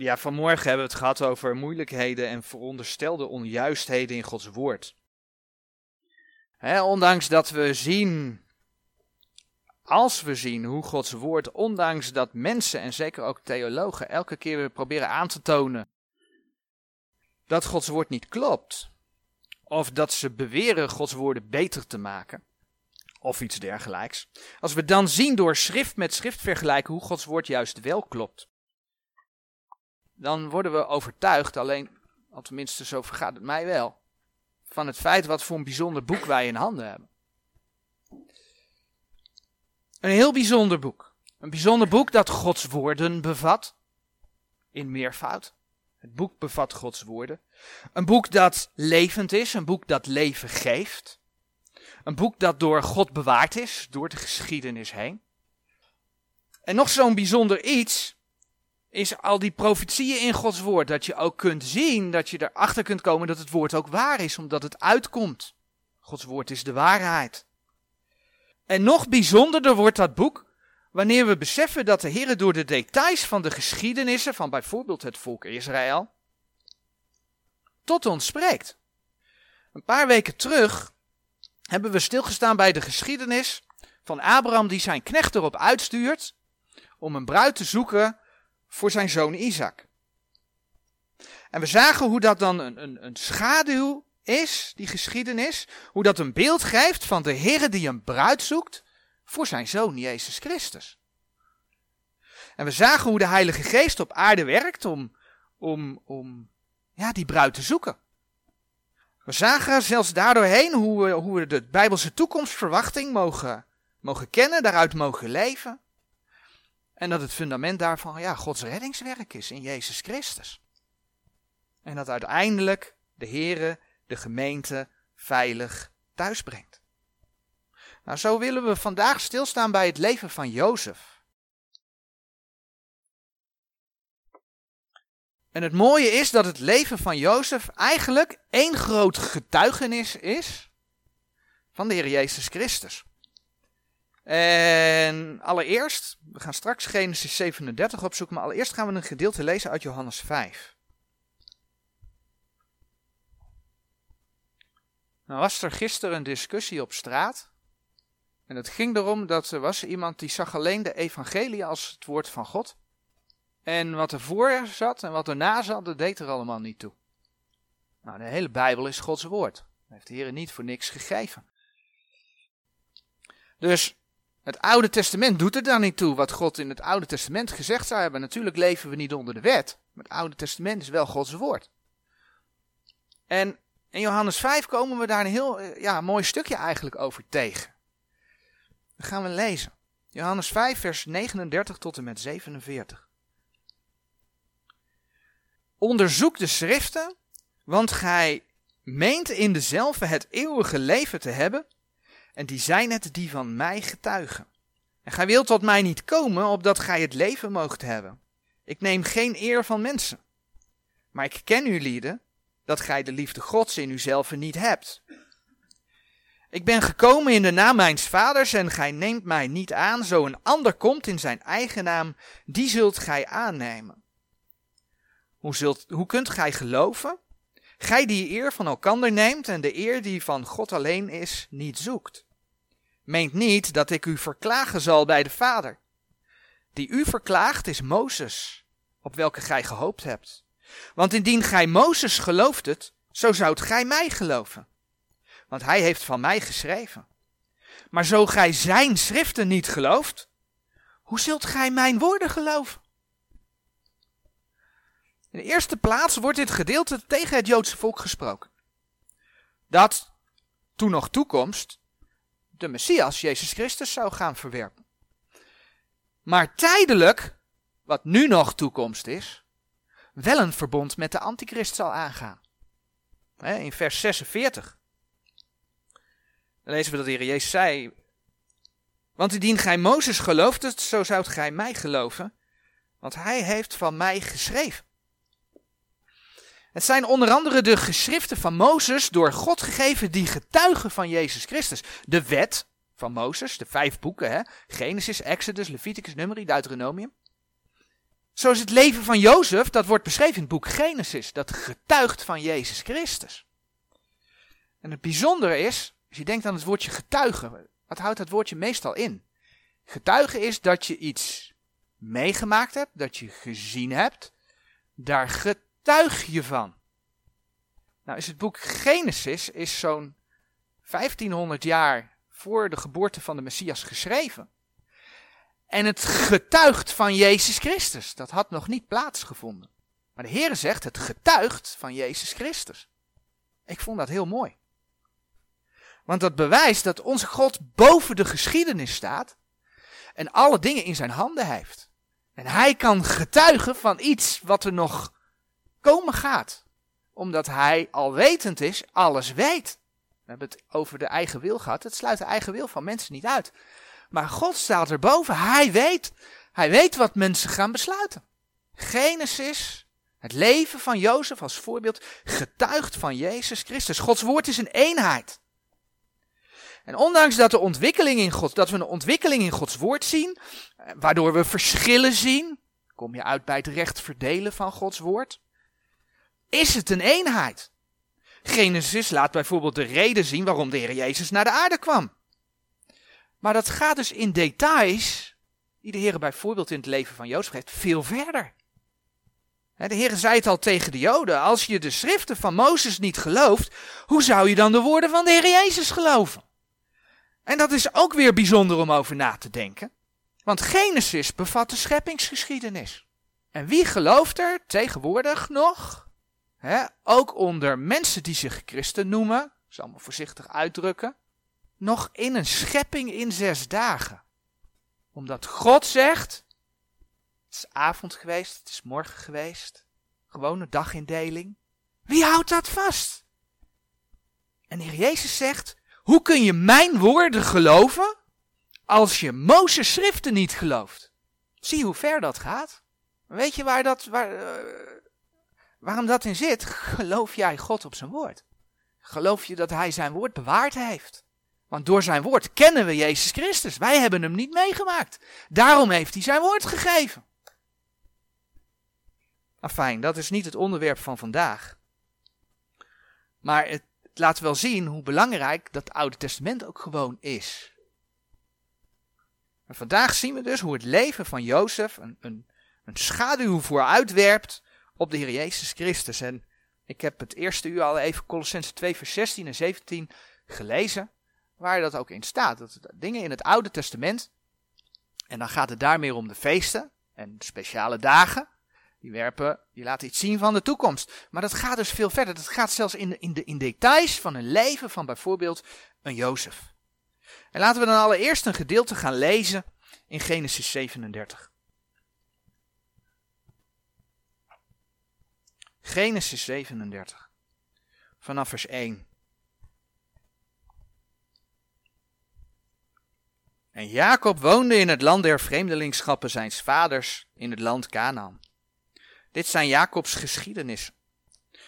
Ja, vanmorgen hebben we het gehad over moeilijkheden en veronderstelde onjuistheden in Gods woord. ondanks dat we zien, als we zien hoe Gods woord, ondanks dat mensen en zeker ook theologen elke keer weer proberen aan te tonen dat Gods woord niet klopt, of dat ze beweren Gods woorden beter te maken, of iets dergelijks. Als we dan zien door schrift met schrift vergelijken hoe Gods woord juist wel klopt, dan worden we overtuigd, alleen, al tenminste zo vergaat het mij wel, van het feit wat voor een bijzonder boek wij in handen hebben. Een heel bijzonder boek. Een bijzonder boek dat Gods woorden bevat, in meervoud. Het boek bevat Gods woorden. Een boek dat levend is, een boek dat leven geeft. Een boek dat door God bewaard is, door de geschiedenis heen. En nog zo'n bijzonder iets is al die profetieën in Gods woord. Dat je ook kunt zien, dat je erachter kunt komen dat het woord ook waar is, omdat het uitkomt. Gods woord is de waarheid. En nog bijzonderder wordt dat boek wanneer we beseffen dat de Heer door de details van de geschiedenissen van bijvoorbeeld het volk Israël tot ons spreekt. Een paar weken terug hebben we stilgestaan bij de geschiedenis van Abraham die zijn knecht erop uitstuurt om een bruid te zoeken voor zijn zoon Isaac. En we zagen hoe dat dan een, een, een schaduw is, die geschiedenis, hoe dat een beeld geeft van de Heer die een bruid zoekt voor zijn zoon Jezus Christus. En we zagen hoe de Heilige Geest op aarde werkt om, om, om ja, die bruid te zoeken. We zagen zelfs daardoorheen hoe we, hoe we de Bijbelse toekomstverwachting mogen, mogen kennen, daaruit mogen leven. En dat het fundament daarvan ja, Gods reddingswerk is in Jezus Christus. En dat uiteindelijk de Heere de gemeente veilig thuisbrengt. Nou, zo willen we vandaag stilstaan bij het leven van Jozef. En het mooie is dat het leven van Jozef eigenlijk één groot getuigenis is van de Heer Jezus Christus. En allereerst, we gaan straks Genesis 37 opzoeken, maar allereerst gaan we een gedeelte lezen uit Johannes 5. Nou was er gisteren een discussie op straat. En het ging erom dat er was iemand die zag alleen de evangelie als het woord van God. En wat er voor zat en wat erna zat, dat deed er allemaal niet toe. Nou, de hele Bijbel is Gods woord. Dat heeft de Heer niet voor niks gegeven. Dus het Oude Testament doet er dan niet toe wat God in het Oude Testament gezegd zou hebben. Natuurlijk leven we niet onder de wet, maar het Oude Testament is wel Gods woord. En in Johannes 5 komen we daar een heel eh, ja, mooi stukje eigenlijk over tegen. Dat gaan we lezen. Johannes 5, vers 39 tot en met 47. Onderzoek de schriften, want gij meent in dezelfde het eeuwige leven te hebben, en die zijn het die van mij getuigen. En gij wilt tot mij niet komen, opdat gij het leven moogt hebben. Ik neem geen eer van mensen. Maar ik ken u lieden, dat gij de liefde Gods in uzelf niet hebt. Ik ben gekomen in de naam mijns vaders en gij neemt mij niet aan, zo een ander komt in zijn eigen naam, die zult gij aannemen. Hoe, zult, hoe kunt gij geloven? Gij die eer van elkander neemt en de eer die van God alleen is, niet zoekt. Meent niet dat ik u verklagen zal bij de Vader. Die u verklaagt is Mozes, op welke gij gehoopt hebt. Want indien gij Mozes geloofdet, zo zoudt gij mij geloven. Want hij heeft van mij geschreven. Maar zo gij zijn schriften niet gelooft, hoe zult gij mijn woorden geloven? In de eerste plaats wordt dit gedeelte tegen het Joodse volk gesproken. Dat, toen nog toekomst, de Messias, Jezus Christus, zou gaan verwerpen. Maar tijdelijk, wat nu nog toekomst is, wel een verbond met de antichrist zal aangaan. In vers 46. Dan lezen we dat de Heer Jezus zei, want indien gij Mozes gelooft, zo zoudt gij mij geloven, want hij heeft van mij geschreven. Het zijn onder andere de geschriften van Mozes door God gegeven die getuigen van Jezus Christus. De wet van Mozes, de vijf boeken, hè? Genesis, Exodus, Leviticus, Numeri, Deuteronomium Zoals het leven van Jozef, dat wordt beschreven in het boek Genesis, dat getuigt van Jezus Christus. En het bijzondere is, als je denkt aan het woordje getuigen, wat houdt dat woordje meestal in? Getuigen is dat je iets meegemaakt hebt, dat je gezien hebt, daar getuig je van. Nou is het boek Genesis is zo'n 1500 jaar voor de geboorte van de Messias geschreven. En het getuigt van Jezus Christus. Dat had nog niet plaatsgevonden. Maar de Heer zegt het getuigt van Jezus Christus. Ik vond dat heel mooi. Want dat bewijst dat onze God boven de geschiedenis staat en alle dingen in zijn handen heeft. En hij kan getuigen van iets wat er nog komen gaat. Omdat hij alwetend is, alles weet. We hebben het over de eigen wil gehad. Het sluit de eigen wil van mensen niet uit. Maar God staat erboven. Hij weet. Hij weet wat mensen gaan besluiten. Genesis, het leven van Jozef als voorbeeld, getuigt van Jezus Christus. Gods woord is een eenheid. En ondanks dat, de ontwikkeling in God, dat we een ontwikkeling in Gods woord zien, eh, waardoor we verschillen zien, kom je uit bij het recht verdelen van Gods woord, is het een eenheid. Genesis laat bijvoorbeeld de reden zien waarom de Heer Jezus naar de aarde kwam. Maar dat gaat dus in details, die de Heer bijvoorbeeld in het leven van Jozef heeft, veel verder. De Heer zei het al tegen de Joden, als je de schriften van Mozes niet gelooft, hoe zou je dan de woorden van de Heer Jezus geloven? En dat is ook weer bijzonder om over na te denken, want Genesis bevat de scheppingsgeschiedenis. En wie gelooft er tegenwoordig nog, hè, ook onder mensen die zich christen noemen, zal me voorzichtig uitdrukken, nog in een schepping in zes dagen. Omdat God zegt, het is avond geweest, het is morgen geweest, gewone dagindeling. Wie houdt dat vast? En de Heer Jezus zegt, hoe kun je mijn woorden geloven als je Mozes schriften niet gelooft? Zie hoe ver dat gaat. Weet je waar dat, waar, uh, waarom dat in zit? Geloof jij God op zijn woord? Geloof je dat hij zijn woord bewaard heeft? Want door zijn woord kennen we Jezus Christus. Wij hebben hem niet meegemaakt. Daarom heeft hij zijn woord gegeven. Afijn, dat is niet het onderwerp van vandaag. Maar het laat wel zien hoe belangrijk dat Oude Testament ook gewoon is. Vandaag zien we dus hoe het leven van Jozef een, een, een schaduw vooruitwerpt op de Heer Jezus Christus. En ik heb het eerste uur al even Colossense 2 vers 16 en 17 gelezen waar dat ook in staat. Dat dingen in het Oude Testament. En dan gaat het daar meer om de feesten en speciale dagen. Die werpen, die laten iets zien van de toekomst. Maar dat gaat dus veel verder. Dat gaat zelfs in in de in details van een leven van bijvoorbeeld een Jozef. En laten we dan allereerst een gedeelte gaan lezen in Genesis 37. Genesis 37. Vanaf vers 1. En Jacob woonde in het land der vreemdelingschappen zijns vaders, in het land Canaan. Dit zijn Jacobs geschiedenis.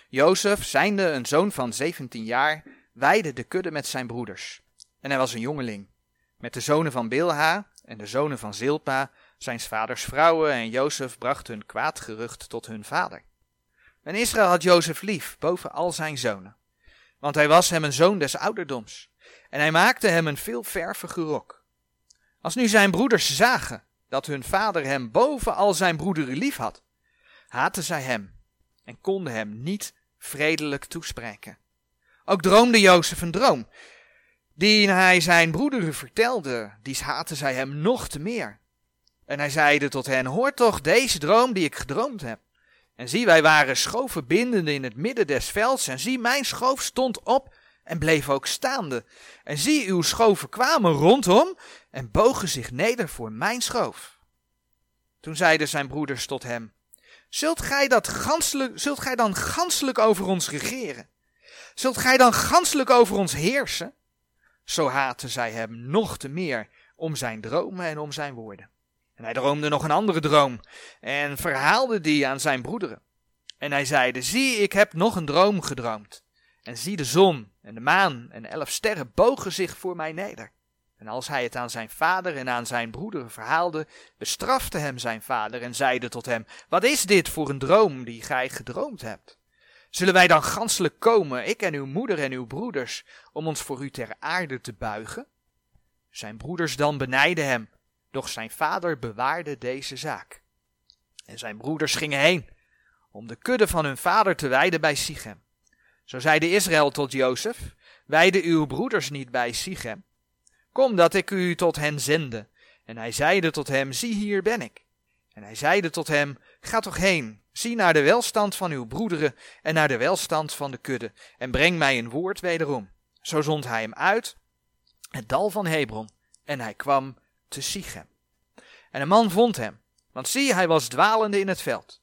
Jozef, zijnde een zoon van zeventien jaar, weide de kudde met zijn broeders. En hij was een jongeling. Met de zonen van Bilha en de zonen van Zilpa, zijns vaders vrouwen, en Jozef bracht hun kwaad gerucht tot hun vader. En Israël had Jozef lief, boven al zijn zonen. Want hij was hem een zoon des ouderdoms. En hij maakte hem een veelvervige rok. Als nu zijn broeders zagen dat hun vader hem boven al zijn broederen lief had, haatten zij hem en konden hem niet vredelijk toespreken. Ook droomde Jozef een droom, die hij zijn broederen vertelde, die haatten zij hem nog te meer. En hij zeide tot hen, hoor toch deze droom die ik gedroomd heb. En zie, wij waren schoven bindende in het midden des velds, en zie, mijn schoof stond op en bleef ook staande. En zie, uw schoven kwamen rondom en bogen zich neder voor mijn schoof. Toen zeiden zijn broeders tot hem, zult gij, dat ganselijk, zult gij dan ganselijk over ons regeren? Zult gij dan ganselijk over ons heersen? Zo haatten zij hem nog te meer om zijn dromen en om zijn woorden. Hij droomde nog een andere droom en verhaalde die aan zijn broederen. En hij zeide, zie, ik heb nog een droom gedroomd. En zie de zon en de maan en elf sterren bogen zich voor mij neder. En als hij het aan zijn vader en aan zijn broeder verhaalde, bestrafte hem zijn vader en zeide tot hem: Wat is dit voor een droom die gij gedroomd hebt? Zullen wij dan ganselijk komen, ik en uw moeder en uw broeders, om ons voor u ter aarde te buigen? Zijn broeders dan benijden hem, doch zijn vader bewaarde deze zaak. En zijn broeders gingen heen, om de kudde van hun vader te wijden bij Sichem. Zo zeide Israël tot Jozef, weide uw broeders niet bij Sichem. Kom dat ik u tot hen zende. En hij zeide tot hem, zie hier ben ik. En hij zeide tot hem, ga toch heen, zie naar de welstand van uw broederen en naar de welstand van de kudde, en breng mij een woord wederom. Zo zond hij hem uit, het dal van Hebron, en hij kwam te Sichem. En een man vond hem, want zie, hij was dwalende in het veld.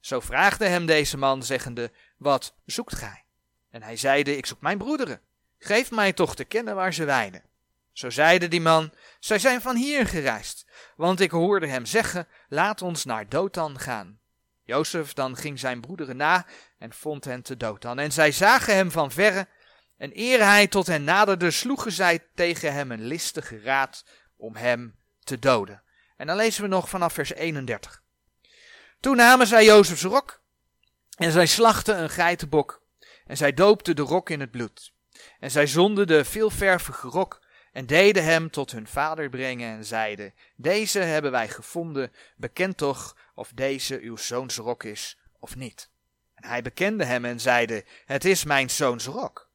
Zo vraagde hem deze man, zeggende, wat zoekt gij? En hij zeide, ik zoek mijn broederen. Geef mij toch te kennen waar ze weiden. Zo zeide die man, zij zijn van hier gereisd, want ik hoorde hem zeggen, laat ons naar Dothan gaan. Jozef dan ging zijn broederen na en vond hen te Dothan. En zij zagen hem van verre, en eer hij tot hen naderde, sloegen zij tegen hem een listige raad om hem te doden. En dan lezen we nog vanaf vers 31. Toen namen zij Jozefs rok, en zij slachten een geitenbok, en zij doopten de rok in het bloed. En zij zonden de veelvervige rok en deden hem tot hun vader brengen en zeiden, deze hebben wij gevonden, bekend toch of deze uw zoons rok is of niet. En hij bekende hem en zeide, het is mijn zoons rok.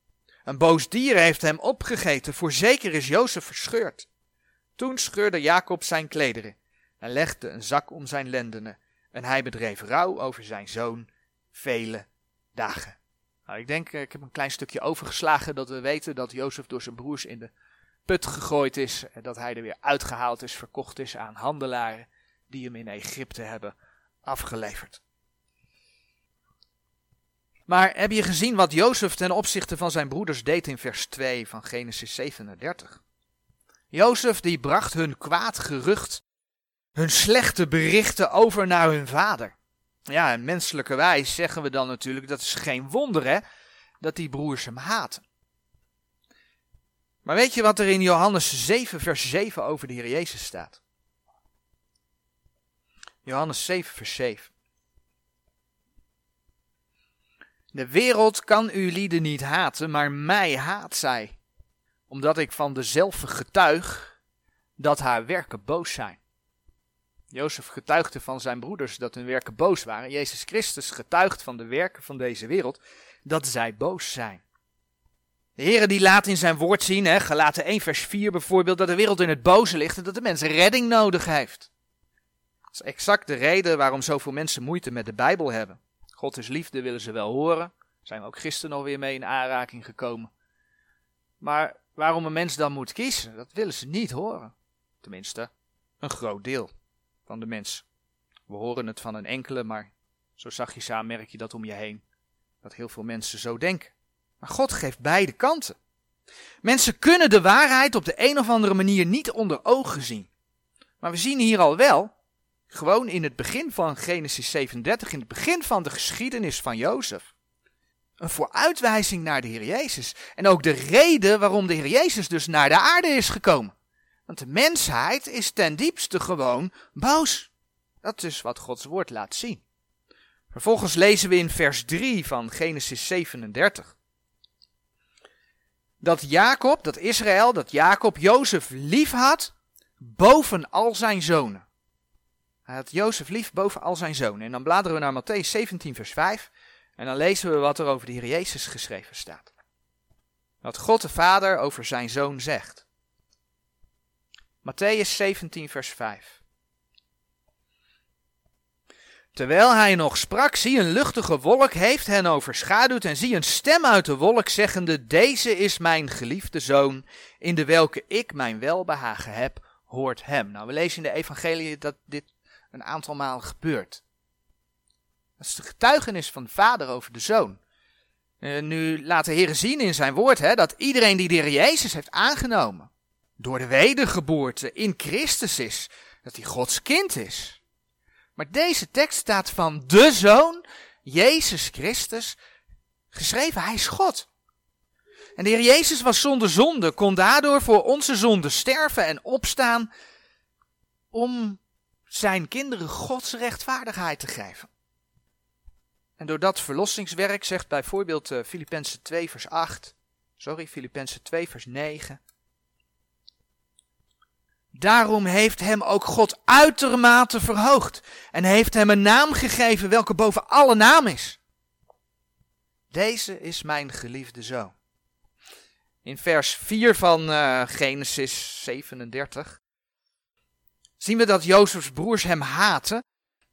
Een boos dier heeft hem opgegeten, voorzeker is Jozef verscheurd. Toen scheurde Jacob zijn klederen en legde een zak om zijn lendenen, en hij bedreef rouw over zijn zoon vele dagen. Nou, ik denk, ik heb een klein stukje overgeslagen dat we weten dat Jozef door zijn broers in de put gegooid is, en dat hij er weer uitgehaald is, verkocht is aan handelaren die hem in Egypte hebben afgeleverd. Maar heb je gezien wat Jozef ten opzichte van zijn broeders deed in vers 2 van Genesis 37? Jozef die bracht hun kwaad gerucht, hun slechte berichten over naar hun vader. Ja, en menselijke wijs zeggen we dan natuurlijk, dat is geen wonder hè, dat die broers hem haten. Maar weet je wat er in Johannes 7, vers 7 over de Heer Jezus staat? Johannes 7, vers 7. De wereld kan u lieden niet haten, maar mij haat zij, omdat ik van dezelfde getuig dat haar werken boos zijn. Jozef getuigde van zijn broeders dat hun werken boos waren. Jezus Christus getuigt van de werken van deze wereld dat zij boos zijn. De Heere die laat in zijn woord zien, hè, gelaten 1 vers 4 bijvoorbeeld, dat de wereld in het boze ligt en dat de mens redding nodig heeft. Dat is exact de reden waarom zoveel mensen moeite met de Bijbel hebben. God is liefde, willen ze wel horen. Zijn we ook gisteren nog weer mee in aanraking gekomen. Maar waarom een mens dan moet kiezen, dat willen ze niet horen. Tenminste, een groot deel van de mensen. We horen het van een enkele, maar zo zachtjes aan merk je dat om je heen. Dat heel veel mensen zo denken. Maar God geeft beide kanten. Mensen kunnen de waarheid op de een of andere manier niet onder ogen zien. Maar we zien hier al wel, gewoon in het begin van Genesis 37, in het begin van de geschiedenis van Jozef, een vooruitwijzing naar de Heer Jezus. En ook de reden waarom de Heer Jezus dus naar de aarde is gekomen. Want de mensheid is ten diepste gewoon boos. Dat is wat Gods woord laat zien. Vervolgens lezen we in vers 3 van Genesis 37 dat Jacob, dat Israël, dat Jacob Jozef lief had boven al zijn zonen. Hij had Jozef lief boven al zijn zonen. En dan bladeren we naar Matthäus 17, vers 5. En dan lezen we wat er over de Heer Jezus geschreven staat. Wat God de Vader over zijn zoon zegt. Matthäus 17, vers 5. Terwijl hij nog sprak, zie een luchtige wolk heeft hen overschaduwd en zie een stem uit de wolk zeggende, deze is mijn geliefde zoon, in de welke ik mijn welbehagen heb, hoort hem. Nou, we lezen in de evangelie dat dit een aantal malen gebeurt. Dat is de getuigenis van de vader over de zoon. Uh, nu laat de Heer zien in zijn woord hè, dat iedereen die de Heer Jezus heeft aangenomen, door de wedergeboorte in Christus is, dat hij Gods kind is. Maar deze tekst staat van de Zoon, Jezus Christus, geschreven. Hij is God. En de Heer Jezus was zonder zonde, kon daardoor voor onze zonde sterven en opstaan om zijn kinderen Gods rechtvaardigheid te geven. En door dat verlossingswerk zegt bijvoorbeeld uh, Filippenzen 2 vers 8, sorry, Filippenzen 2 vers 9. Daarom heeft hem ook God uitermate verhoogd en heeft hem een naam gegeven welke boven alle naam is. Deze is mijn geliefde zoon. In vers 4 van uh, Genesis 37 zien we dat Jozefs broers hem haten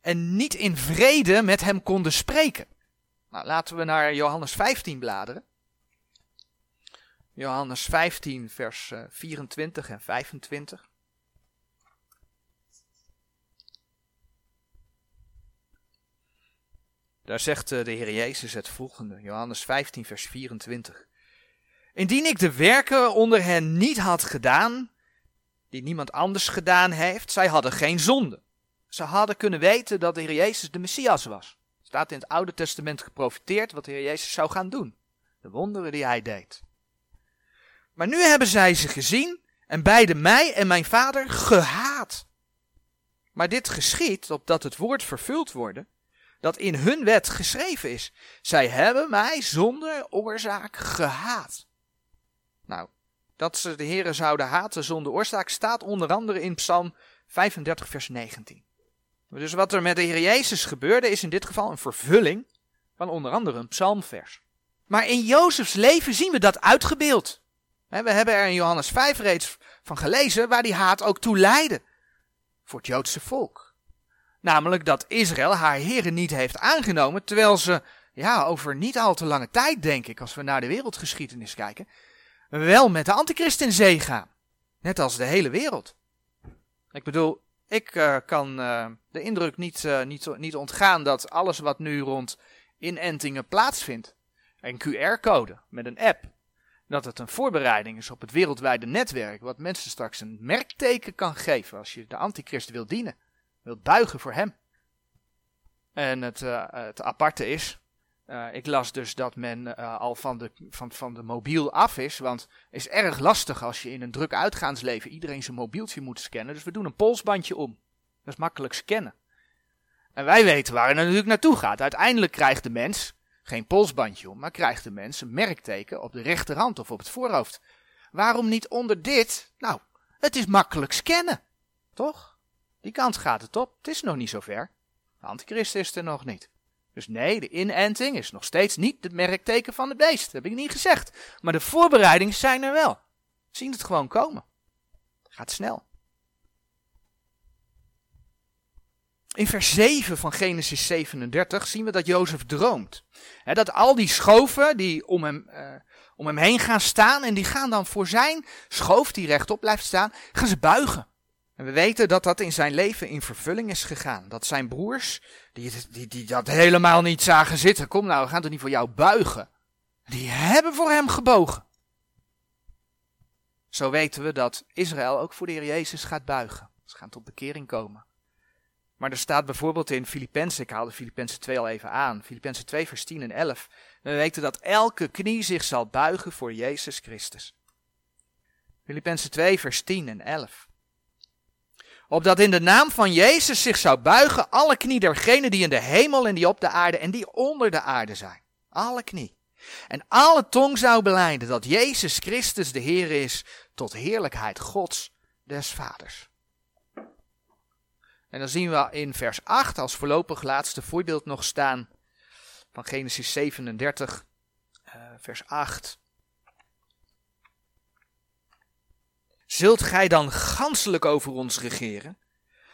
en niet in vrede met hem konden spreken. Nou, laten we naar Johannes 15 bladeren. Johannes 15, vers 24 eh, en 25. Daar zegt eh, de Heer Jezus het volgende, Johannes 15, vers 24. Indien ik de werken onder hen niet had gedaan, die niemand anders gedaan heeft, zij hadden geen zonde. Ze hadden kunnen weten dat de Heer Jezus de Messias was. Staat in het Oude Testament geprofiteerd wat de Heer Jezus zou gaan doen. De wonderen die hij deed. Maar nu hebben zij ze gezien en beide mij en mijn vader gehaat. Maar dit geschiet opdat het woord vervuld worden dat in hun wet geschreven is. Zij hebben mij zonder oorzaak gehaat. Nou, dat ze de Heeren zouden haten zonder oorzaak staat onder andere in Psalm 35 vers 19. Dus wat er met de Heer Jezus gebeurde is in dit geval een vervulling van onder andere een psalmvers. Maar in Jozefs leven zien we dat uitgebeeld. We hebben er in Johannes 5 reeds van gelezen waar die haat ook toe leidde voor het Joodse volk. Namelijk dat Israël haar heren niet heeft aangenomen, terwijl ze, ja, over niet al te lange tijd, denk ik, als we naar de wereldgeschiedenis kijken, wel met de antichrist in zee gaan. Net als de hele wereld. Ik bedoel, ik uh, kan uh, de indruk niet, uh, niet, niet ontgaan dat alles wat nu rond inentingen plaatsvindt, een QR-code met een app, dat het een voorbereiding is op het wereldwijde netwerk, wat mensen straks een merkteken kan geven als je de antichrist wil dienen, wilt buigen voor hem. En het, het aparte is, uh, ik las dus dat men uh, al van de, van, van de mobiel af is, want het is erg lastig als je in een druk uitgaansleven iedereen zijn mobieltje moet scannen. Dus we doen een polsbandje om. Dat is makkelijk scannen. En wij weten waar het natuurlijk naartoe gaat. Uiteindelijk krijgt de mens geen polsbandje om, maar krijgt de mens een merkteken op de rechterhand of op het voorhoofd. Waarom niet onder dit? Nou, het is makkelijk scannen. Toch? Die kant gaat het op. Het is nog niet zover. De antichrist is er nog niet. Dus nee, de inenting is nog steeds niet het merkteken van het beest. Dat heb ik niet gezegd. Maar de voorbereidingen zijn er wel. We zien het gewoon komen. Het gaat snel. In vers 7 van Genesis 37 zien we dat Jozef droomt. dat al die schoven die om hem, uh, om hem heen gaan staan en die gaan dan voor zijn schoof die rechtop blijft staan, gaan ze buigen. En we weten dat dat in zijn leven in vervulling is gegaan. Dat zijn broers, die, die, die dat helemaal niet zagen zitten. Kom nou, we gaan toch niet voor jou buigen. Die hebben voor hem gebogen. Zo weten we dat Israël ook voor de Heer Jezus gaat buigen. Ze gaan tot bekering komen. Maar er staat bijvoorbeeld in Filippenzen, ik haalde Filippenzen 2 al even aan, Filippenzen 2 vers 10 en 11. We weten dat elke knie zich zal buigen voor Jezus Christus. Filippenzen 2 vers 10 en 11 opdat in de naam van Jezus zich zou buigen alle knie dergenen die in de hemel en die op de aarde en die onder de aarde zijn. Alle knie. En alle tong zou beleiden dat Jezus Christus de Heer is tot heerlijkheid Gods des Vaders. En dan zien we in vers 8 als voorlopig laatste voorbeeld nog staan van Genesis 37, uh, eh, vers 8. Zult gij dan ganselijk over ons regeren?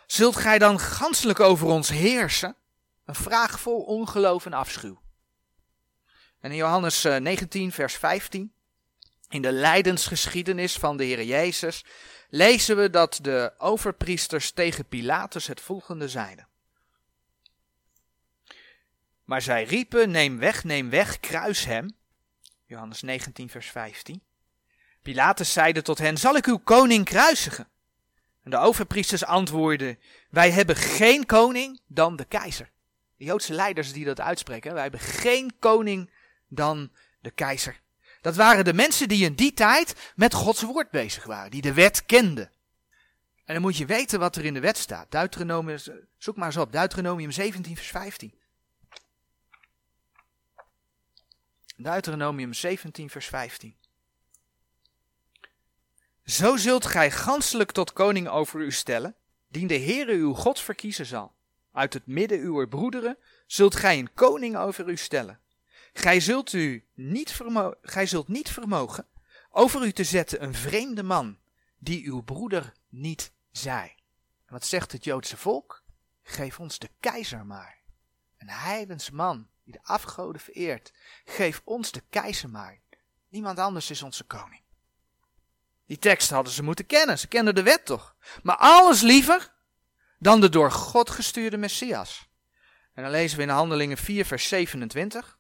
Zult gij dan ganselijk over ons heersen? Een vraag vol ongeloof en afschuw. En in Johannes 19, eh, vers 15, in de lijdensgeschiedenis van de Heer Jezus, lezen we dat de overpriesters tegen Pilatus het volgende zeiden. Maar zij riepen, neem weg, neem weg, kruis hem. Johannes 19, vers 15. Pilatus zeide tot hen, zal ik uw koning kruisigen? En de overpriesters antwoordden, wij hebben geen koning dan de keizer. De Joodse leiders die dat uitspreken, wij hebben geen koning dan de keizer. Dat waren de mensen die in die tijd met Gods woord bezig waren, die de wet kenden. En dan moet je weten wat er in de wet staat. Deuteronomium, zoek maar eens op, Deuteronomium 17 vers 15. Deuteronomium 17 vers 15. Zo zult gij ganselijk tot koning over u stellen, dien de Heere uw God verkiezen zal. Uit het midden uw broederen zult gij een koning over u stellen. Gij zult, u niet gij zult niet vermogen over u te zetten een vreemde man, die uw broeder niet zij. wat zegt het Joodse volk? Geef ons de keizer maar. Een heidens man die de afgoden vereert. Geef ons de keizer maar. Niemand anders is onze koning. Die tekst hadden ze moeten kennen. Ze kenden de wet toch? Maar alles liever dan de door God gestuurde Messias. En dan lezen we in Handelingen 4, vers 27.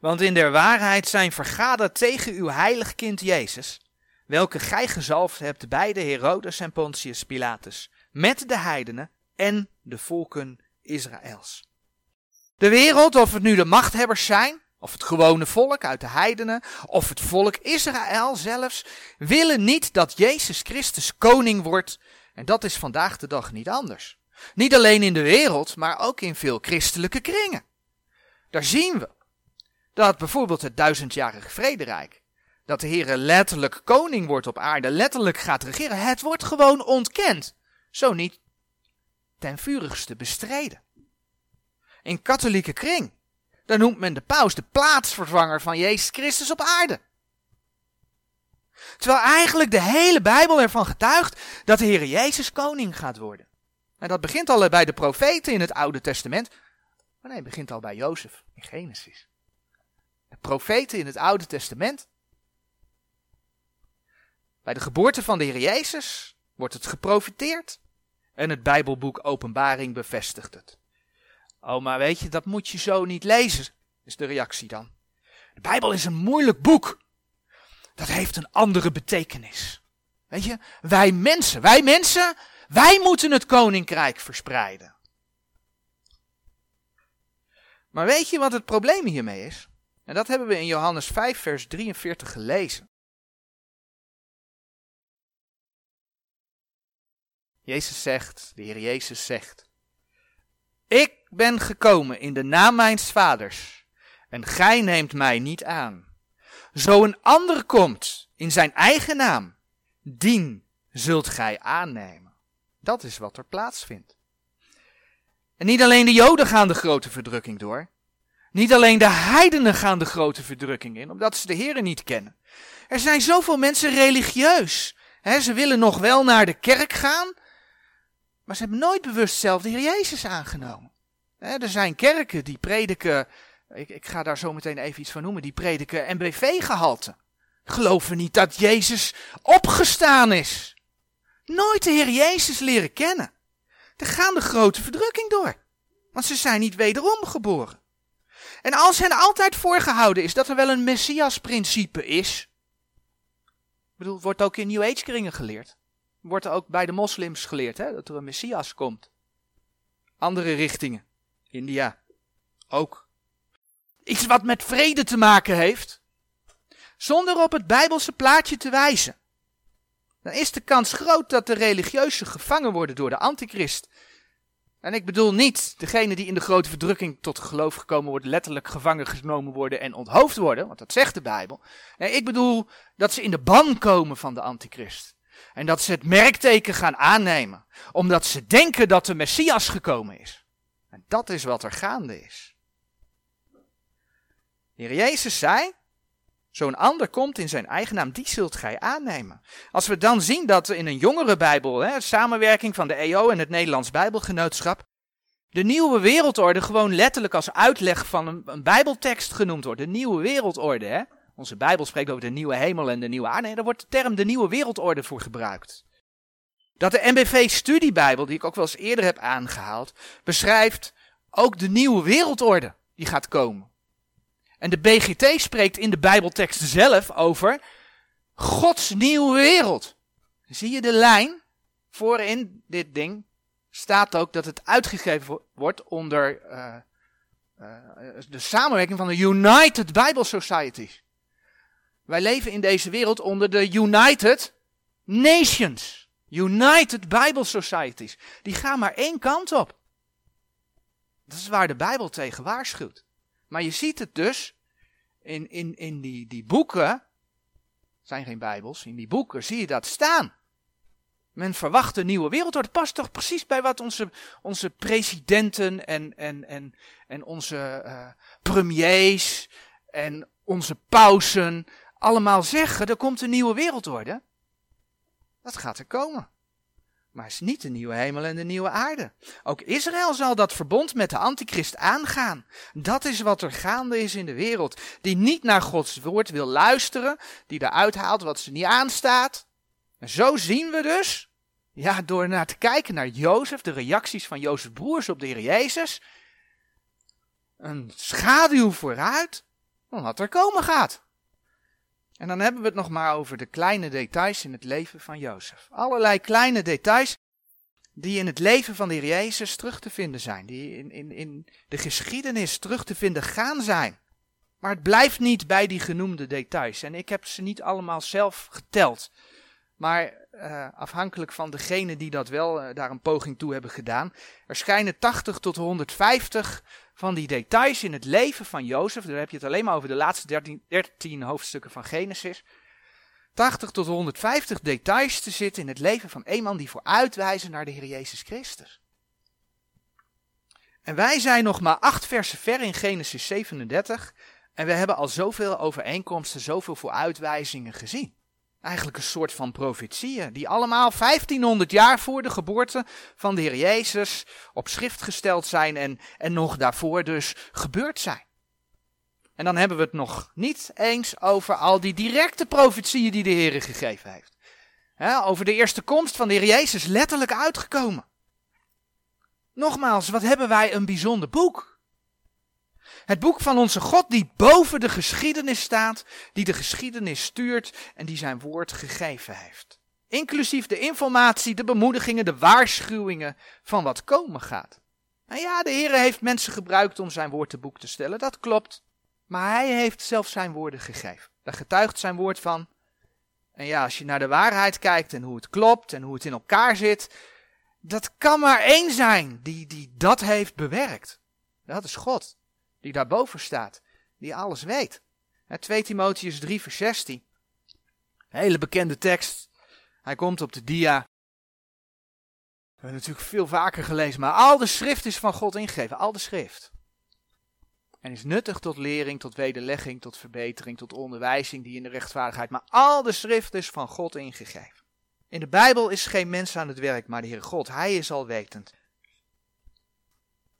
Want in der waarheid zijn vergaderd tegen uw heilig kind Jezus, welke gij gezalfd hebt bij de Herodes en Pontius Pilatus, met de heidenen en de volken Israëls. De wereld, of het nu de machthebbers zijn, of het gewone volk uit de heidenen, of het volk Israël zelfs, willen niet dat Jezus Christus koning wordt. En dat is vandaag de dag niet anders. Niet alleen in de wereld, maar ook in veel christelijke kringen. Daar zien we dat bijvoorbeeld het duizendjarige vrederijk, dat de Heer letterlijk koning wordt op aarde, letterlijk gaat regeren, het wordt gewoon ontkend. Zo niet ten vurigste bestreden. In katholieke kring, dan noemt men de paus de plaatsvervanger van Jezus Christus op aarde. Terwijl eigenlijk de hele Bijbel ervan getuigt dat de Heer Jezus koning gaat worden. En dat begint al bij de profeten in het Oude Testament. Maar nee, het begint al bij Jozef in Genesis profeten in het Oude Testament. Bij de geboorte van de Heer Jezus wordt het geprofiteerd en het Bijbelboek Openbaring bevestigt het. Oh, maar weet je, dat moet je zo niet lezen, is de reactie dan. De Bijbel is een moeilijk boek. Dat heeft een andere betekenis. Weet je, wij mensen, wij mensen, wij moeten het koninkrijk verspreiden. Maar weet je wat het probleem hiermee is? En dat hebben we in Johannes 5, vers 43 gelezen. Jezus zegt, de Heer Jezus zegt, Ik ben gekomen in de naam mijns vaders, en gij neemt mij niet aan. Zo een ander komt in zijn eigen naam, dien zult gij aannemen. Dat is wat er plaatsvindt. En niet alleen de Joden gaan de grote verdrukking door, niet alleen de heidenen gaan de grote verdrukking in, omdat ze de Heeren niet kennen. Er zijn zoveel mensen religieus. ze willen nog wel naar de kerk gaan, maar ze hebben nooit bewust zelf de Heer Jezus aangenomen. er zijn kerken die prediken, ik, ik ga daar zo meteen even iets van noemen, die prediken MBV-gehalte. Geloven niet dat Jezus opgestaan is. Nooit de Heer Jezus leren kennen. Er gaan de grote verdrukking door, want ze zijn niet wederom geboren. En als hen altijd voorgehouden is dat er wel een Messias-principe is. Bedoel, wordt ook in New Age kringen geleerd. Wordt ook bij de moslims geleerd, hè, dat er een Messias komt. Andere richtingen. India. Ook. Iets wat met vrede te maken heeft. Zonder op het Bijbelse plaatje te wijzen. Dan is de kans groot dat de religieuzen gevangen worden door de antichrist. En ik bedoel niet degene die in de grote verdrukking tot geloof gekomen worden, letterlijk gevangen genomen worden en onthoofd worden, want dat zegt de Bijbel. Nee, ik bedoel dat ze in de ban komen van de antichrist. En dat ze het merkteken gaan aannemen, omdat ze denken dat de Messias gekomen is. En dat is wat er gaande is. De Heer Jezus zei, Zo'n ander komt in zijn eigen naam, die zult gij aannemen. Als we dan zien dat in een jongere Bijbel, hè, samenwerking van de EO en het Nederlands Bijbelgenootschap, de nieuwe wereldorde gewoon letterlijk als uitleg van een, een Bijbeltekst genoemd wordt. De nieuwe wereldorde. Hè? Onze Bijbel spreekt over de nieuwe hemel en de nieuwe aarde. Nee, daar wordt de term de nieuwe wereldorde voor gebruikt. Dat de MBV Studiebijbel, die ik ook wel eens eerder heb aangehaald, beschrijft ook de nieuwe wereldorde die gaat komen. En de BGT spreekt in de Bijbeltekst zelf over Gods nieuwe wereld. Zie je de lijn? Voorin dit ding staat ook dat het uitgegeven wordt onder uh, de samenwerking van de United Bible Societies. Wij leven in deze wereld onder de United Nations. United Bible Societies. Die gaan maar één kant op. Dat is waar de Bijbel tegen waarschuwt. Maar je ziet het dus in, in, in die, die boeken. zijn geen Bijbels, in die boeken zie je dat staan. Men verwacht een nieuwe wereld. Dat past toch precies bij wat onze, onze presidenten en, en, en, en onze uh, premiers en onze pausen allemaal zeggen. Er komt een nieuwe wereldorde. Dat gaat er komen. Maar het is niet de nieuwe hemel en de nieuwe aarde. Ook Israël zal dat verbond met de antichrist aangaan. Dat is wat er gaande is in de wereld. Die niet naar Gods woord wil luisteren. Die eruit haalt wat ze niet aanstaat. En zo zien we dus, ja, door naar te kijken naar Jozef, de reacties van Jozefs broers op de Heer Jezus. Een schaduw vooruit van wat er komen gaat. En dan hebben we het nog maar over de kleine details in het leven van Jozef. Allerlei kleine details die in het leven van de Heer Jezus terug te vinden zijn. Die in, in, in de geschiedenis terug te vinden gaan zijn. Maar het blijft niet bij die genoemde details. En ik heb ze niet allemaal zelf geteld. Maar uh, afhankelijk van degene die dat wel uh, daar een poging toe hebben gedaan. Er schijnen 80 tot 150 van die details in het leven van Jozef. Daar heb je het alleen maar over de laatste 13, 13 hoofdstukken van Genesis. 80 tot 150 details te zitten in het leven van een man die vooruitwijzen naar de Heer Jezus Christus. En wij zijn nog maar acht versen ver in Genesis 37 en we hebben al zoveel overeenkomsten, zoveel vooruitwijzingen gezien. Eigenlijk een soort van profetieën, die allemaal 1500 jaar voor de geboorte van de Heer Jezus op schrift gesteld zijn en, en nog daarvoor dus gebeurd zijn. En dan hebben we het nog niet eens over al die directe profetieën die de Heer gegeven heeft. over de eerste komst van de Heer Jezus letterlijk uitgekomen. Nogmaals, wat hebben wij een bijzonder boek. Het boek van onze God die boven de geschiedenis staat, die de geschiedenis stuurt en die zijn woord gegeven heeft. Inclusief de informatie, de bemoedigingen, de waarschuwingen van wat komen gaat. En ja, de Heer heeft mensen gebruikt om zijn woord te boek te stellen, dat klopt. Maar hij heeft zelf zijn woorden gegeven. Daar getuigt zijn woord van. En ja, als je naar de waarheid kijkt en hoe het klopt en hoe het in elkaar zit, dat kan maar één zijn die, die dat heeft bewerkt. Dat is God die daarboven staat, die alles weet. 2 Timotheus 3 vers 16. hele bekende tekst. Hij komt op de dia. We hebben natuurlijk veel vaker gelezen, maar al de schrift is van God ingegeven, al de schrift. En is nuttig tot lering, tot wederlegging, tot verbetering, tot onderwijzing die in de rechtvaardigheid. Maar al de schrift is van God ingegeven. In de Bijbel is geen mens aan het werk, maar de Heer God. Hij is alwetend.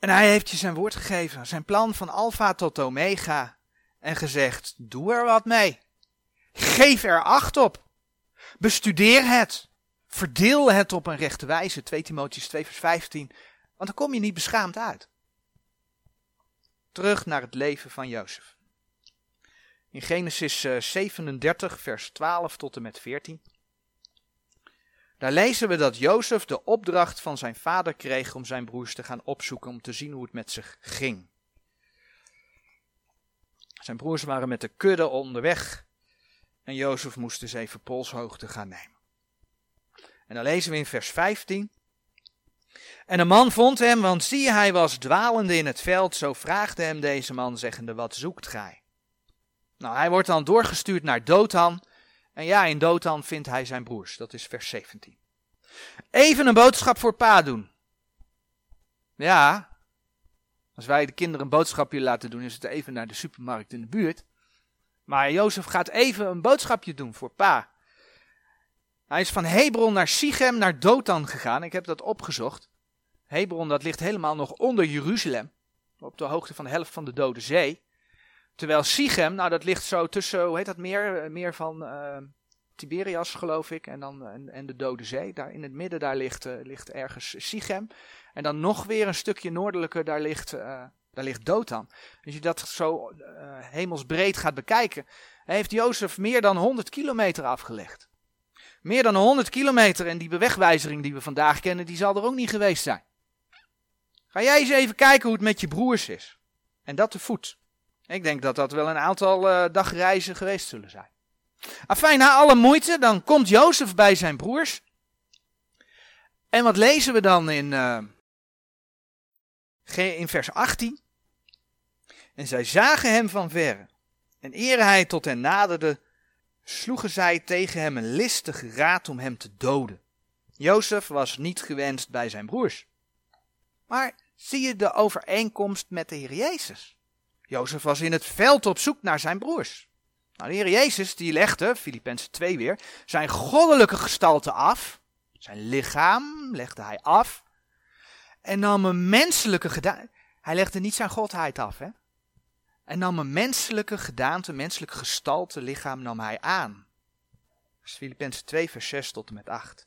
En hij heeft je zijn woord gegeven, zijn plan van alfa tot omega. En gezegd, doe er wat mee. Geef er acht op. Bestudeer het. Verdeel het op een rechte wijze. 2 Timotheus 2 vers 15. Want dan kom je niet beschaamd uit. Terug naar het leven van Jozef. In Genesis 37 eh, vers 12 tot en met 14. Daar lezen we dat Jozef de opdracht van zijn vader kreeg om zijn broers te gaan opzoeken om te zien hoe het met zich ging. Zijn broers waren met de kudde onderweg en Jozef moest dus even polshoogte gaan nemen. En dan lezen we in vers 15. En een man vond hem, want zie hij was dwalende in het veld, zo vraagde hem deze man zeggende, wat zoekt gij? Nou, hij wordt dan doorgestuurd naar Dothan, en ja, in Dothan vindt hij zijn broers. Dat is vers 17. Even een boodschap voor pa doen. Ja, als wij de kinderen een boodschapje laten doen, is het even naar de supermarkt in de buurt. Maar Jozef gaat even een boodschapje doen voor pa. Hij is van Hebron naar Sichem naar Dothan gegaan. Ik heb dat opgezocht. Hebron, dat ligt helemaal nog onder Jeruzalem. Op de hoogte van de helft van de Dode Zee. Terwijl Sichem, nou dat ligt zo tussen, hoe heet dat meer? Meer van uh, Tiberias geloof ik. En, dan, en, de Dode Zee. Daar in het midden daar ligt, uh, ligt ergens Sichem. En dan nog weer een stukje noordelijker, daar ligt, uh, daar ligt Dothan. Als je dat zo hemelsbreed gaat bekijken, heeft Jozef meer dan 100 kilometer afgelegd. Meer dan 100 kilometer en die bewegwijzering die we vandaag kennen, die zal er ook niet geweest zijn. Ga jij eens even kijken hoe het met je broers is. En dat te voet. Ik denk dat dat wel een aantal uh, dagreizen geweest zullen zijn. Afijn, na alle moeite, dan komt Jozef bij zijn broers. En wat lezen we dan in, uh, in vers 18? En zij zagen hem van verre. En eer hij tot hen naderde, sloegen zij tegen hem een listige raad om hem te doden. Jozef was niet gewenst bij zijn broers. Maar zie je de overeenkomst met de Heer Jezus? Jozef was in het veld op zoek naar zijn broers. Nou, de Heer Jezus die legde, Filippenzen 2 weer, zijn goddelijke gestalte af. Zijn lichaam legde hij af. En nam een menselijke gedaante. Hij legde niet zijn godheid af, hè? En nam een menselijke gedaante, menselijke gestalte, lichaam nam hij aan. Dat is Filippenzen 2, vers 6 tot en met 8.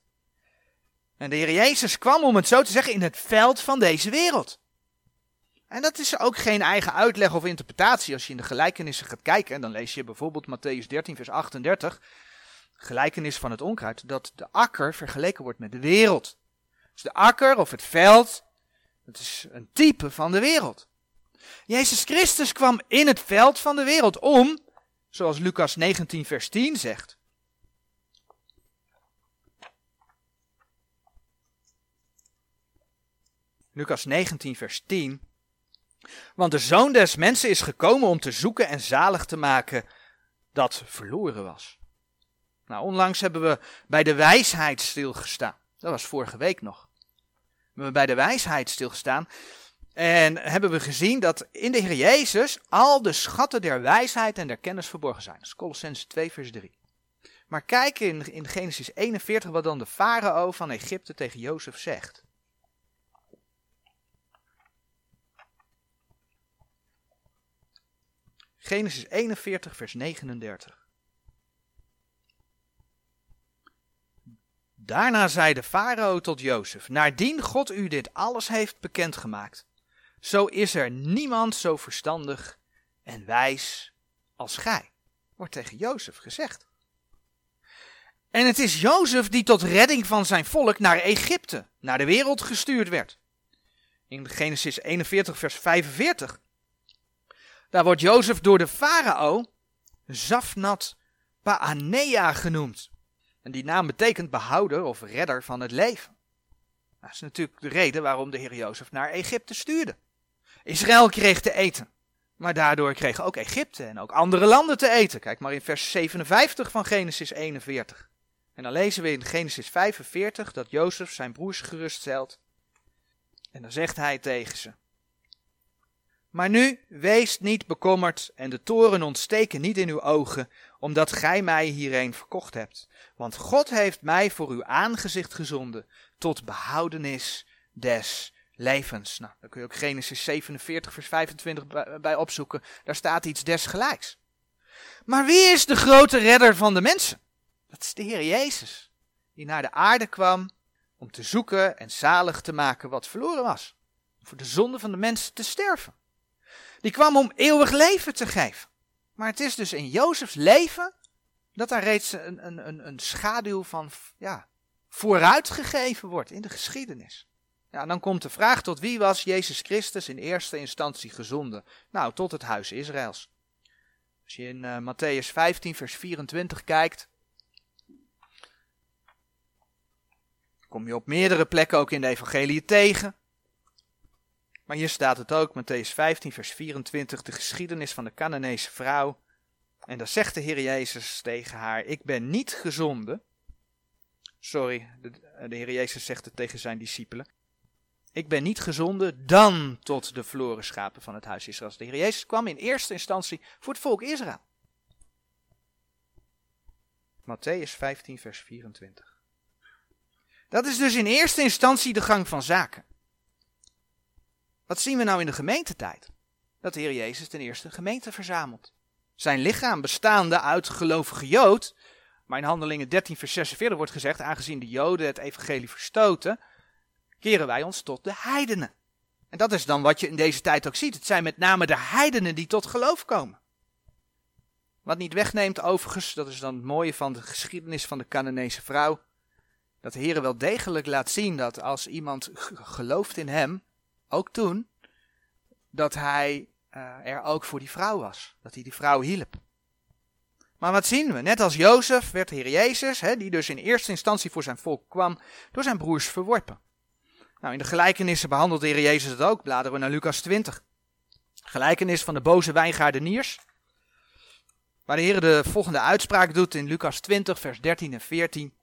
En de Heer Jezus kwam, om het zo te zeggen, in het veld van deze wereld. En dat is ook geen eigen uitleg of interpretatie. Als je in de gelijkenissen gaat kijken, dan lees je bijvoorbeeld Matthäus 13, vers 38, gelijkenis van het onkruid, dat de akker vergeleken wordt met de wereld. Dus de akker of het veld, dat is een type van de wereld. Jezus Christus kwam in het veld van de wereld om, zoals Lucas 19, vers 10 zegt. Lucas 19, vers 10. Want de zoon des mensen is gekomen om te zoeken en zalig te maken dat verloren was. Nou, onlangs hebben we bij de wijsheid stilgestaan. Dat was vorige week nog. We hebben bij de wijsheid stilgestaan. En hebben we gezien dat in de Heer Jezus al de schatten der wijsheid en der kennis verborgen zijn. Dat is Colossense 2 vers 3. Maar kijk in, in Genesis 41 wat dan de farao van Egypte tegen Jozef zegt. Genesis 41, vers 39. Daarna zei de farao tot Jozef: Naardien God u dit alles heeft bekendgemaakt, zo is er niemand zo verstandig en wijs als gij, wordt tegen Jozef gezegd. En het is Jozef die tot redding van zijn volk naar Egypte, naar de wereld gestuurd werd. In Genesis 41, vers 45 daar wordt Jozef door de farao Zafnat Paanea genoemd. En die naam betekent behouder of redder van het leven. Dat is natuurlijk de reden waarom de heer Jozef naar Egypte stuurde. Israël kreeg te eten. Maar daardoor kregen ook Egypte en ook andere landen te eten. Kijk maar in vers 57 van Genesis 41. En dan lezen we in Genesis 45 dat Jozef zijn broers geruststelt. En dan zegt hij tegen ze: maar nu, wees niet bekommerd en de toren ontsteken niet in uw ogen, omdat gij mij hierheen verkocht hebt. Want God heeft mij voor uw aangezicht gezonden, tot behoudenis des levens. Nou, daar kun je ook Genesis 47, vers 25 bij opzoeken. Daar staat iets desgelijks. Maar wie is de grote redder van de mensen? Dat is de Heer Jezus, die naar de aarde kwam om te zoeken en zalig te maken wat verloren was. Voor de zonde van de mensen te sterven. Die kwam om eeuwig leven te geven. Maar het is dus in Jozefs leven dat daar reeds een, een, een, schaduw van ja, vooruitgegeven wordt in de geschiedenis. Ja, en dan komt de vraag tot wie was Jezus Christus in eerste instantie gezonden? Nou, tot het huis Israëls. Als je in uh, Matthäus 15, vers 24 kijkt, kom je op meerdere plekken ook in de evangelie tegen. Maar hier staat het ook, Matthäus 15, vers 24, de geschiedenis van de Canaanese vrouw. En daar zegt de Heer Jezus tegen haar, ik ben niet gezonden. Sorry, de, de Heer Jezus zegt het tegen zijn discipelen. Ik ben niet gezonden dan tot de verloren schapen van het huis Israëls. De Heer Jezus kwam in eerste instantie voor het volk Israël. Matthäus 15, vers 24. Dat is dus in eerste instantie de gang van zaken. Wat zien we nou in de gemeentetijd? Dat de Heer Jezus ten eerste een gemeente verzamelt. Zijn lichaam bestaande uit gelovige Jood, maar in Handelingen 13 vers 46 wordt gezegd, aangezien de Joden het evangelie verstoten, keren wij ons tot de heidenen. En dat is dan wat je in deze tijd ook ziet. Het zijn met name de heidenen die tot geloof komen. Wat niet wegneemt overigens, dat is dan het mooie van de geschiedenis van de Canaanese vrouw, dat de Heer wel degelijk laat zien dat als iemand gelooft in hem, ook toen, dat hij uh, er ook voor die vrouw was. Dat hij die vrouw hielp. Maar wat zien we? Net als Jozef werd de Heer Jezus, hè, die dus in eerste instantie voor zijn volk kwam, door zijn broers verworpen. Nou, in de gelijkenissen behandelt de Heer Jezus het ook. Bladeren we naar Lucas 20. Gelijkenis van de boze wijngaardeniers. Waar de Heer de volgende uitspraak doet in Lucas 20, vers 13 en 14.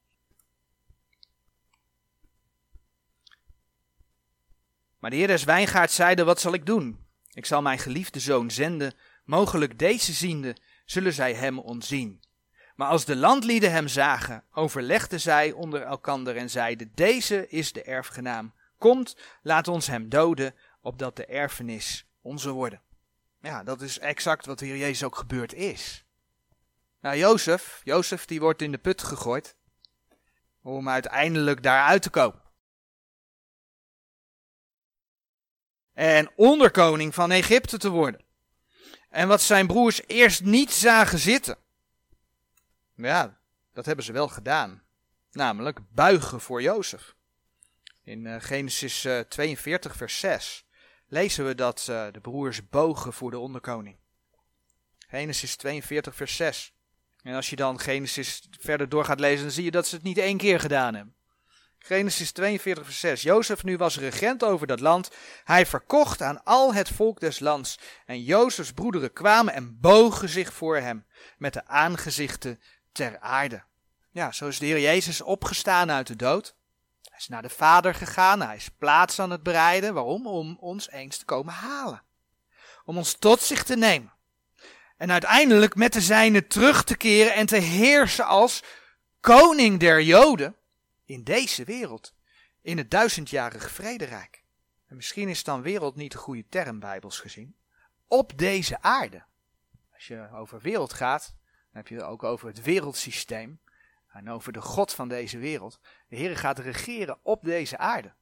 Maar de Heer des wijngaards zeide, wat zal ik doen? Ik zal mijn geliefde zoon zenden, mogelijk deze ziende zullen zij hem ontzien. Maar als de landlieden hem zagen, overlegden zij onder elkander en zeiden, deze is de erfgenaam. Komt, laat ons hem doden, opdat de erfenis onze worden. Ja, dat is exact wat hier Jezus ook gebeurd is. Nou, Jozef, Jozef die wordt in de put gegooid om uiteindelijk daaruit te komen. En onderkoning van Egypte te worden. En wat zijn broers eerst niet zagen zitten. Ja, dat hebben ze wel gedaan. Namelijk buigen voor Jozef. In uh, Genesis uh, 42, vers 6 lezen we dat uh, de broers bogen voor de onderkoning. Genesis 42, vers 6. En als je dan Genesis verder door gaat lezen, dan zie je dat ze het niet één keer gedaan hebben. Genesis 42, vers 6. Jozef nu was regent over dat land. Hij verkocht aan al het volk des lands. En Jozefs broederen kwamen en bogen zich voor hem, met de aangezichten ter aarde. Ja, zo is de Heer Jezus opgestaan uit de dood. Hij is naar de Vader gegaan, hij is plaats aan het bereiden. Waarom? Om ons eens te komen halen. Om ons tot zich te nemen. En uiteindelijk met de zijne terug te keren en te heersen als koning der Joden in deze wereld, in het duizendjarige vrederijk. En misschien is dan wereld niet de goede term, bijbels gezien. Op deze aarde. Als je over wereld gaat, dan heb je het ook over het wereldsysteem. En over de God van deze wereld. De Heer gaat regeren op deze aarde.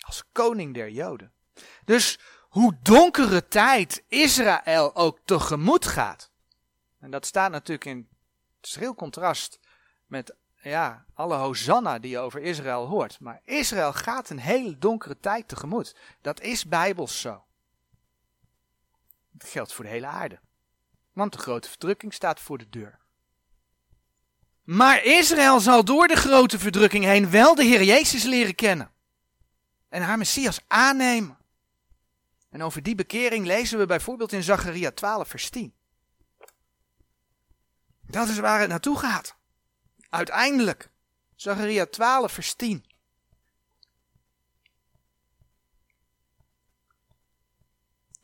Als koning der Joden. Dus hoe donkere tijd Israël ook tegemoet gaat. En dat staat natuurlijk in schril contrast met ja, alle hosanna die je over Israël hoort. Maar Israël gaat een hele donkere tijd tegemoet. Dat is bijbels zo. Dat geldt voor de hele aarde. Want de grote verdrukking staat voor de deur. Maar Israël zal door de grote verdrukking heen wel de Heer Jezus leren kennen. En haar Messias aannemen. En over die bekering lezen we bijvoorbeeld in Zacharia 12, vers 10. Dat is waar het naartoe gaat. Uiteindelijk. Zacharia 12, vers 10.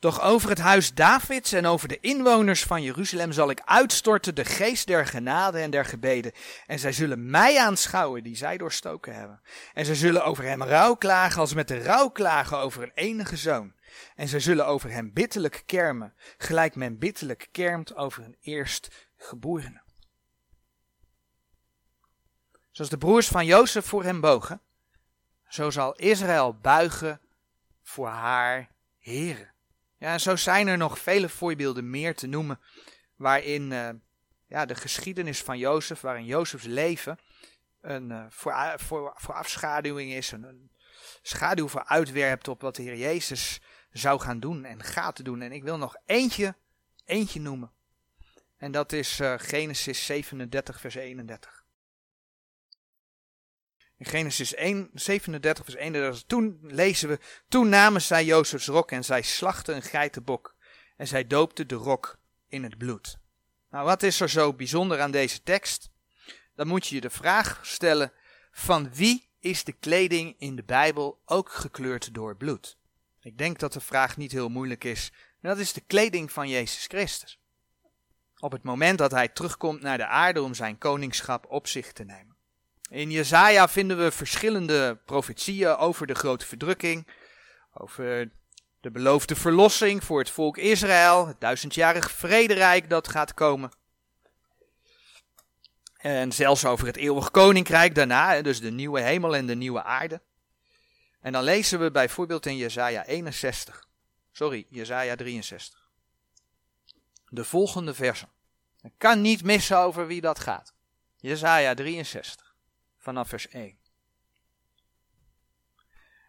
Doch over het huis Davids en over de inwoners van Jeruzalem zal ik uitstorten de geest der genade en der gebeden. En zij zullen mij aanschouwen die zij doorstoken hebben. En zij zullen over hem rouw klagen als met de rouw klagen over een enige zoon. En zij zullen over hem bitterlijk kermen, gelijk men bitterlijk kermt over een eerstgeborene. Zoals de broers van Jozef voor hem bogen, zo zal Israël buigen voor haar heren. Ja, en zo zijn er nog vele voorbeelden meer te noemen, waarin uh, ja, de geschiedenis van Jozef, waarin Jozefs leven een uh, voor, voor, voor afschaduwing is, een, een schaduw vooruitwerpt op wat de Heer Jezus zou gaan doen en gaat doen. En ik wil nog eentje, eentje noemen. En dat is uh, Genesis 37, vers 31. In Genesis 1, 37 vers 31, toen lezen we, toen namen zij Jozefs rok en zij slachten een geitenbok en zij doopten de rok in het bloed. Nou, wat is er zo bijzonder aan deze tekst? Dan moet je je de vraag stellen, van wie is de kleding in de Bijbel ook gekleurd door bloed? Ik denk dat de vraag niet heel moeilijk is. Dat is de kleding van Jezus Christus. Op het moment dat hij terugkomt naar de aarde om zijn koningschap op zich te nemen. In Jezaja vinden we verschillende profetieën over de grote verdrukking, over de beloofde verlossing voor het volk Israël, het duizendjarig vrederijk dat gaat komen. En zelfs over het eeuwig koninkrijk daarna, dus de nieuwe hemel en de nieuwe aarde. En dan lezen we bijvoorbeeld in Jezaja 61, sorry, Jezaja 63. De volgende versen. Ik kan niet missen over wie dat gaat. Jezaja 63 vanaf vers 1.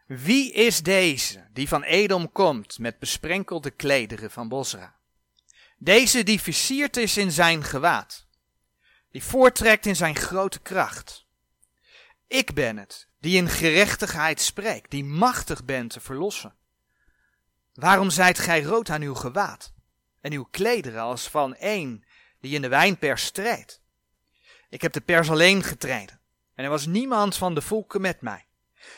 Wie is deze die van Edom komt met besprenkelde klederen van Bosra? Deze die versierd is in zijn gewaad, die voortrekt in zijn grote kracht. Ik ben het die in gerechtigheid spreekt, die machtig bent te verlossen. Waarom zijt gij rood aan uw gewaad en uw klederen als van een die in de wijnpers strijdt? Ik heb de pers alleen getreden en er was niemand van de volken met mij.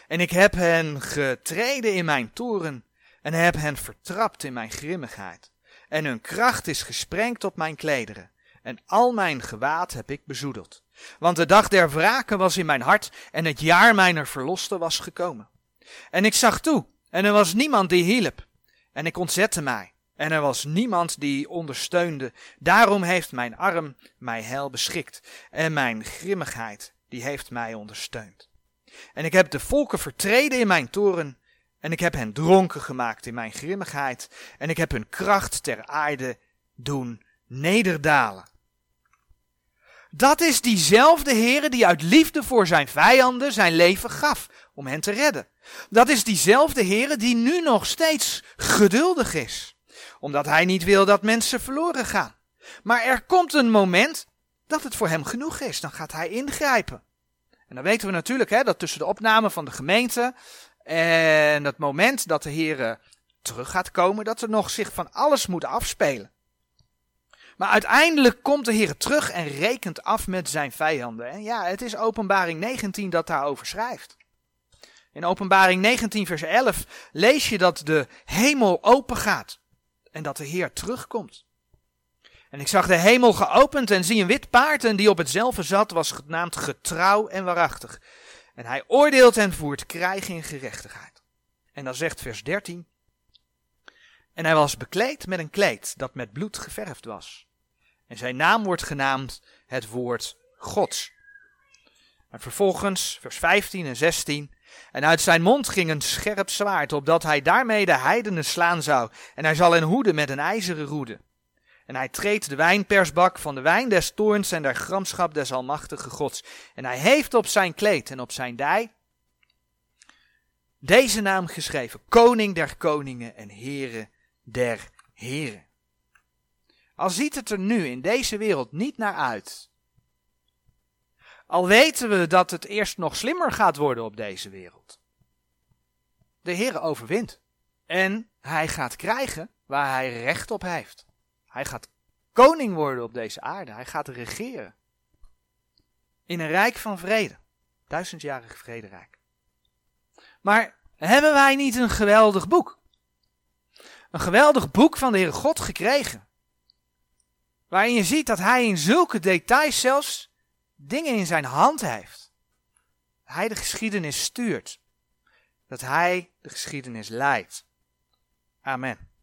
En ik heb hen getreden in mijn toren en heb hen vertrapt in mijn grimmigheid. En hun kracht is gesprengd op mijn klederen en al mijn gewaad heb ik bezoedeld. Want de dag der wraken was in mijn hart en het jaar mijner verloste was gekomen. En ik zag toe en er was niemand die hielp. En ik ontzette mij en er was niemand die ondersteunde. Daarom heeft mijn arm mij heil beschikt en mijn grimmigheid die heeft mij ondersteund. En ik heb de volken vertreden in mijn toren en ik heb hen dronken gemaakt in mijn grimmigheid en ik heb hun kracht ter aarde doen nederdalen. Dat is diezelfde Heere die uit liefde voor zijn vijanden zijn leven gaf om hen te redden. Dat is diezelfde Heere die nu nog steeds geduldig is, omdat hij niet wil dat mensen verloren gaan. Maar er komt een moment dat het voor hem genoeg is, dan gaat hij ingrijpen. En dan weten we natuurlijk hè, dat tussen de opname van de gemeente en het moment dat de Heere terug gaat komen, dat er nog zich van alles moet afspelen. Maar uiteindelijk komt de Heer terug en rekent af met zijn vijanden. En ja, het is openbaring 19 dat daarover schrijft. In openbaring 19 vers 11 lees je dat de hemel open gaat en dat de Heer terugkomt. En ik zag de hemel geopend en zie een wit paard en die op hetzelfde zat was genaamd getrouw en waarachtig. En hij oordeelt en voert krijg in gerechtigheid. En dan zegt vers 13. En hij was bekleed met een kleed dat met bloed geverfd was. En zijn naam wordt genaamd het woord Gods. En vervolgens, vers 15 en 16. En uit zijn mond ging een scherp zwaard, opdat hij daarmee de heidenen slaan zou. En hij zal hen hoeden met een ijzeren roede. En hij treedt de wijnpersbak van de wijn des toorns en der gramschap des almachtige gods. En hij heeft op zijn kleed en op zijn dij deze naam geschreven. Koning der koningen en Heere der heren. Al ziet het er nu in deze wereld niet naar uit. Al weten we dat het eerst nog slimmer gaat worden op deze wereld. De Heer overwint. En hij gaat krijgen waar hij recht op heeft. Hij gaat koning worden op deze aarde. Hij gaat regeren. In een rijk van vrede. Duizendjarig vrederijk. Maar hebben wij niet een geweldig boek? Een geweldig boek van de Heere God gekregen. Waarin je ziet dat hij in zulke details zelfs dingen in zijn hand heeft. Hij de geschiedenis stuurt. Dat hij de geschiedenis leidt. Amen.